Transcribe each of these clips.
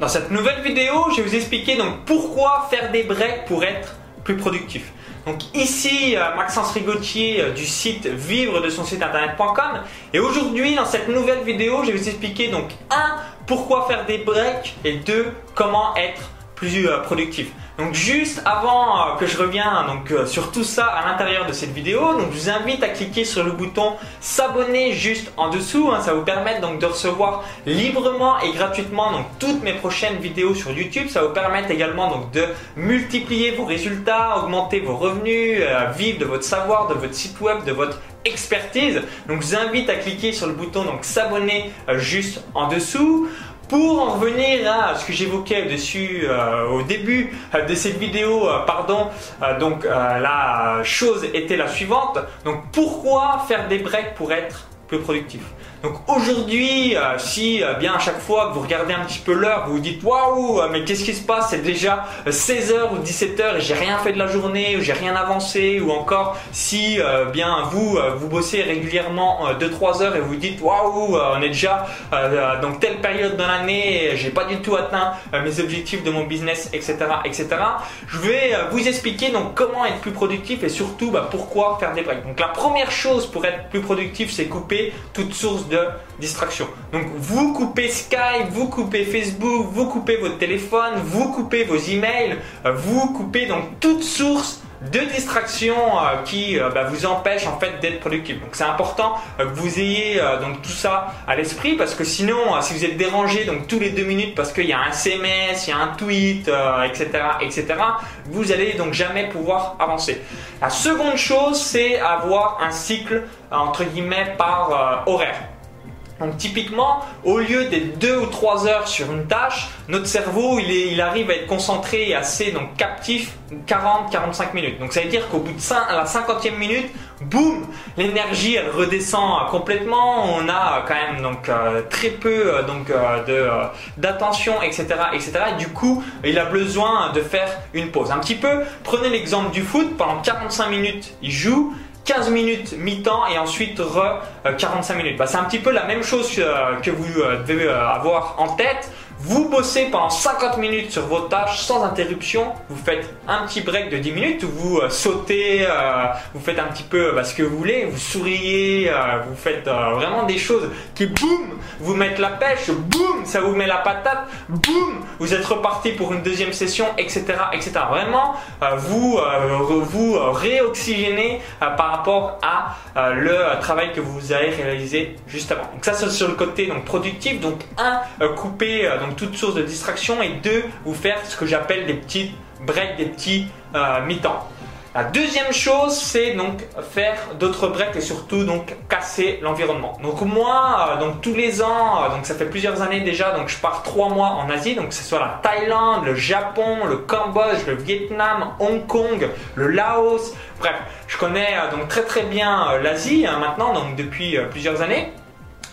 Dans cette nouvelle vidéo, je vais vous expliquer donc pourquoi faire des breaks pour être plus productif. Donc ici euh, Maxence Rigotier euh, du site vivre de son site internet.com et aujourd'hui dans cette nouvelle vidéo, je vais vous expliquer donc 1 pourquoi faire des breaks et 2 comment être plus euh, productif. Donc juste avant euh, que je revienne donc euh, sur tout ça à l'intérieur de cette vidéo, donc je vous invite à cliquer sur le bouton s'abonner juste en dessous. Hein. ça vous permet donc de recevoir librement et gratuitement donc toutes mes prochaines vidéos sur YouTube. Ça vous permet également donc de multiplier vos résultats, augmenter vos revenus, vivre de votre savoir, de votre site web, de votre expertise. Donc je vous invite à cliquer sur le bouton donc s'abonner juste en dessous. Pour en revenir à ce que j'évoquais dessus euh, au début euh, de cette vidéo, euh, pardon, donc la chose était la suivante. Donc pourquoi faire des breaks pour être plus productif? Donc aujourd'hui, euh, si euh, bien à chaque fois que vous regardez un petit peu l'heure, vous vous dites waouh, euh, mais qu'est-ce qui se passe? C'est déjà 16h ou 17h et j'ai rien fait de la journée, ou j'ai rien avancé, ou encore si bien vous vous bossez régulièrement 2-3 heures et vous dites waouh, on est déjà dans telle période dans l'année, j'ai pas du tout atteint mes objectifs de mon business, etc., etc. Je vais vous expliquer donc comment être plus productif et surtout bah, pourquoi faire des breaks. Donc la première chose pour être plus productif, c'est couper toute source de distraction. Donc vous coupez Skype, vous coupez Facebook, vous coupez votre téléphone, vous coupez vos emails, euh, vous coupez donc toute source de distraction euh, qui euh, bah, vous empêche en fait d'être productif. Donc c'est important que vous ayez donc tout ça à l'esprit parce que sinon si vous êtes dérangé donc tous les deux minutes parce qu'il y a un SMS, il y a un tweet, etc., etc., vous allez donc jamais pouvoir avancer. La seconde chose c'est avoir un cycle entre guillemets par horaire. Donc typiquement, au lieu d'être 2 ou 3 heures sur une tâche, notre cerveau, il, arrive à être concentré et assez donc, captif 40-45 minutes. Donc ça veut dire qu'au bout de 5, à la 50e minute, boum, l'énergie elle redescend complètement. On a quand même donc euh, très peu euh, donc euh, de d'attention, etc., etc. Et du coup, il a besoin de faire une pause. Un petit peu. Prenez l'exemple du foot. Pendant 45 minutes, il joue. 15 minutes mi-temps et ensuite re 45 minutes. Bah, c'est un petit peu la même chose que vous devez avoir en tête. Vous bossez pendant 50 minutes sur vos tâches sans interruption. Vous faites un petit break de 10 minutes vous euh, sautez, euh, vous faites un petit peu bah, ce que vous voulez, vous souriez, euh, vous faites vraiment des choses qui boum vous mettent la pêche, boum ça vous met la patate, boum vous êtes reparti pour une deuxième session, etc., etc. Vraiment, vous vous réoxygénez par rapport à le travail que vous avez réalisé juste avant. Donc ça c'est sur le côté donc productif. Donc un couper toute source de distraction et deux, vous faire ce que j'appelle des petits breaks, des petits euh, mi-temps. La deuxième chose, c'est donc faire d'autres breaks et surtout donc casser l'environnement. Donc moi, euh, donc tous les ans, euh, donc ça fait plusieurs années déjà, donc je pars trois mois en Asie, donc que ce soit la Thaïlande, le Japon, le Cambodge, le Vietnam, Hong Kong, le Laos. Bref, je connais donc très très bien l'Asie hein, maintenant, donc depuis plusieurs années.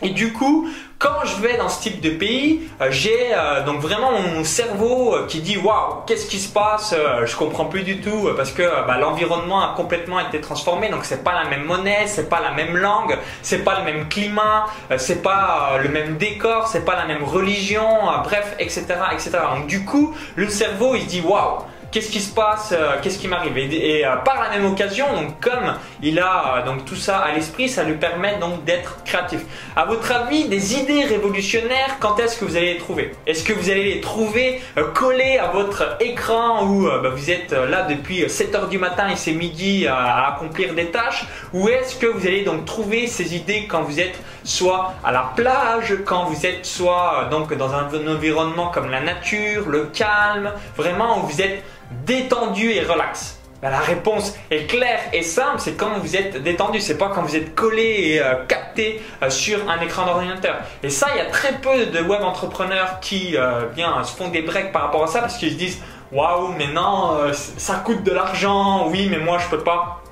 Et du coup, quand je vais dans ce type de pays, euh, j'ai euh, donc vraiment mon cerveau euh, qui dit waouh, qu'est-ce qui se passe Je comprends plus du tout parce que bah, l'environnement a complètement été transformé. Donc c'est pas la même monnaie, c'est pas la même langue, c'est pas le même climat, c'est pas le même décor, c'est pas la même religion, bref, etc., etc. Donc du coup, le cerveau il se dit waouh qu'est-ce qui se passe, euh, qu'est-ce qui m'arrive. Et, euh, par la même occasion, donc comme il a euh, donc tout ça à l'esprit, ça lui permet donc d'être créatif. À votre avis, des idées révolutionnaires, quand est-ce que vous allez les trouver? Est-ce que vous allez les trouver collées à votre écran où bah, vous êtes là depuis 7h du matin et c'est midi à accomplir des tâches? Ou est-ce que vous allez donc trouver ces idées quand vous êtes soit à la plage, quand vous êtes soit donc dans un environnement comme la nature, le calme, vraiment où vous êtes détendu et relax ben, La réponse est claire et simple, c'est quand vous êtes détendu, c'est pas quand vous êtes collé et euh, capté euh, sur un écran d'ordinateur. Et ça, il y a très peu de web entrepreneurs qui euh, bien se font des breaks par rapport à ça parce qu'ils se disent waouh, mais non, ça coûte de l'argent, oui, mais moi je peux pas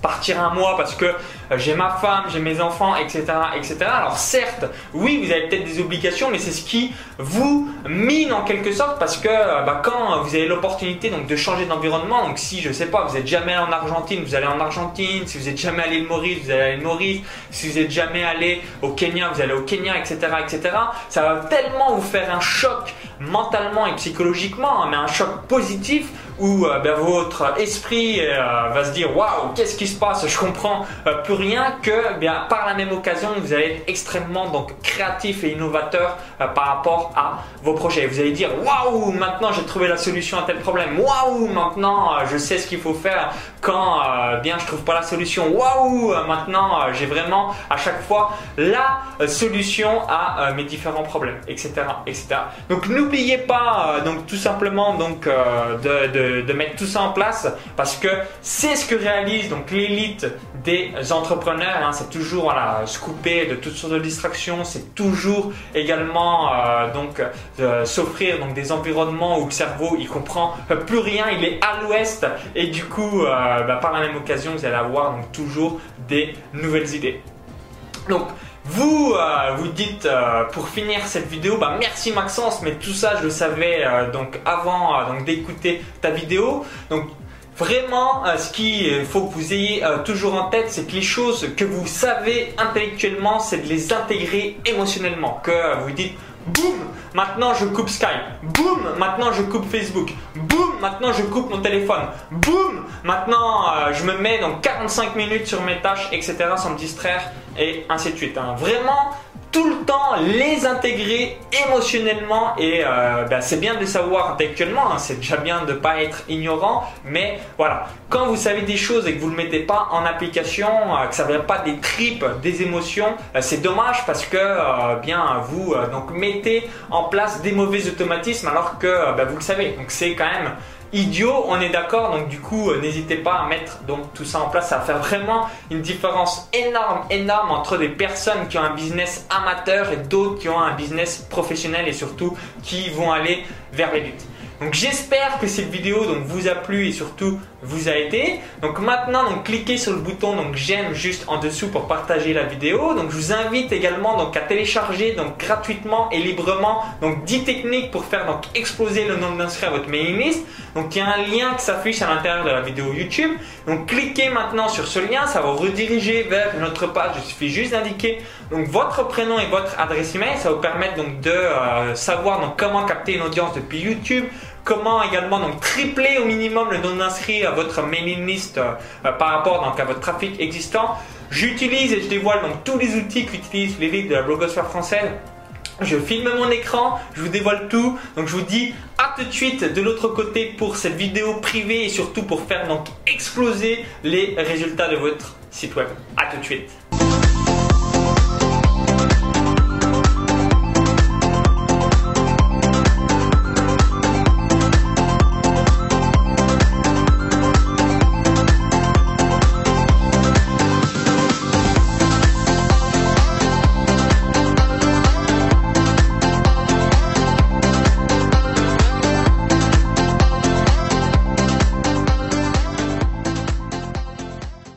partir un mois parce que j'ai ma femme, j'ai mes enfants, etc., etc. Alors certes, oui, vous avez peut-être des obligations, mais c'est ce qui vous mine en quelque sorte parce que euh, bah, quand vous avez l'opportunité donc de changer d'environnement, donc si je sais pas, vous êtes jamais allé en Argentine, vous allez en Argentine, si vous êtes jamais allé au Maurice, vous allez à Maurice, si vous êtes jamais allé au Kenya, vous allez au Kenya, etc., etc. Ça va tellement vous faire un choc mentalement et psychologiquement, hein, mais un choc positif où euh, ben, votre esprit euh, va se dire waouh qu'est-ce qui se passe? Je comprends euh, plus rien que bien par la même occasion vous allez être extrêmement donc créatif et innovateur par rapport à vos projets. Vous allez dire waouh maintenant j'ai trouvé la solution à tel problème. Waouh maintenant je sais ce qu'il faut faire quand bien je trouve pas la solution. Waouh maintenant j'ai vraiment à chaque fois la solution à mes différents problèmes etc etc donc n'oubliez pas donc tout simplement donc de de, mettre tout ça en place parce que c'est ce que réalise donc l'élite des entrepreneurs. Hein. c'est toujours voilà, se couper de toutes sortes de distractions, c'est toujours également euh, donc euh, s'offrir donc des environnements où le cerveau il comprend plus rien, il est à l'ouest et du coup euh, bah, par la même occasion vous allez avoir donc toujours des nouvelles idées. Donc vous, euh, vous dites euh, pour finir cette vidéo, bah merci Maxence, mais tout ça je le savais euh, donc avant donc d'écouter ta vidéo. Donc vraiment, ce qu'il faut que vous ayez toujours en tête, c'est que les choses que vous savez intellectuellement, c'est de les intégrer émotionnellement. Que vous dites boum, maintenant je coupe Skype, boum, maintenant je coupe Facebook, boum, maintenant je coupe mon téléphone, boum, maintenant je me mets donc 45 minutes sur mes tâches, etc. sans me distraire et ainsi de suite. Hein. Vraiment, tout le temps les intégrer émotionnellement et euh, ben, c'est bien de le savoir actuellement, hein. c'est déjà bien de ne pas être ignorant, mais voilà, quand vous savez des choses et que vous ne le mettez pas en application, euh, que ça ne vient pas des tripes, des émotions, euh, c'est dommage parce que bien vous donc mettez en place des mauvais automatismes alors que ben, vous le savez, donc c'est quand même idiot, on est d'accord. Donc du coup, euh, n'hésitez pas à mettre donc tout ça en place. Ça va faire vraiment une différence énorme, énorme entre des personnes qui ont un business amateur et d'autres qui ont un business professionnel et surtout qui vont aller vers l'élite. Donc j'espère que cette vidéo donc, vous a plu et surtout vous a aidé. Donc maintenant donc cliquez sur le bouton j'aime juste en dessous pour partager la vidéo. Donc je vous invite également donc à télécharger donc gratuitement et librement donc 10 techniques pour faire donc exploser le nombre d'inscrits à votre mailing list. Donc il y a un lien qui s'affiche à l'intérieur de la vidéo YouTube. Donc cliquez maintenant sur ce lien, ça va vous rediriger vers notre page. Il suffit juste d'indiquer votre prénom et votre adresse email. Ça va vous permettre donc de euh, savoir donc comment capter une audience depuis YouTube comment également donc tripler au minimum le nombre d'inscrits à votre mailing list euh, par rapport donc à votre trafic existant. J'utilise et je dévoile donc tous les outils qu'utilisent l'élite de la blogosphère française. Je filme mon écran, je vous dévoile tout. Donc je vous dis à tout de suite de l'autre côté pour cette vidéo privée et surtout pour faire donc exploser les résultats de votre site web. À tout de suite.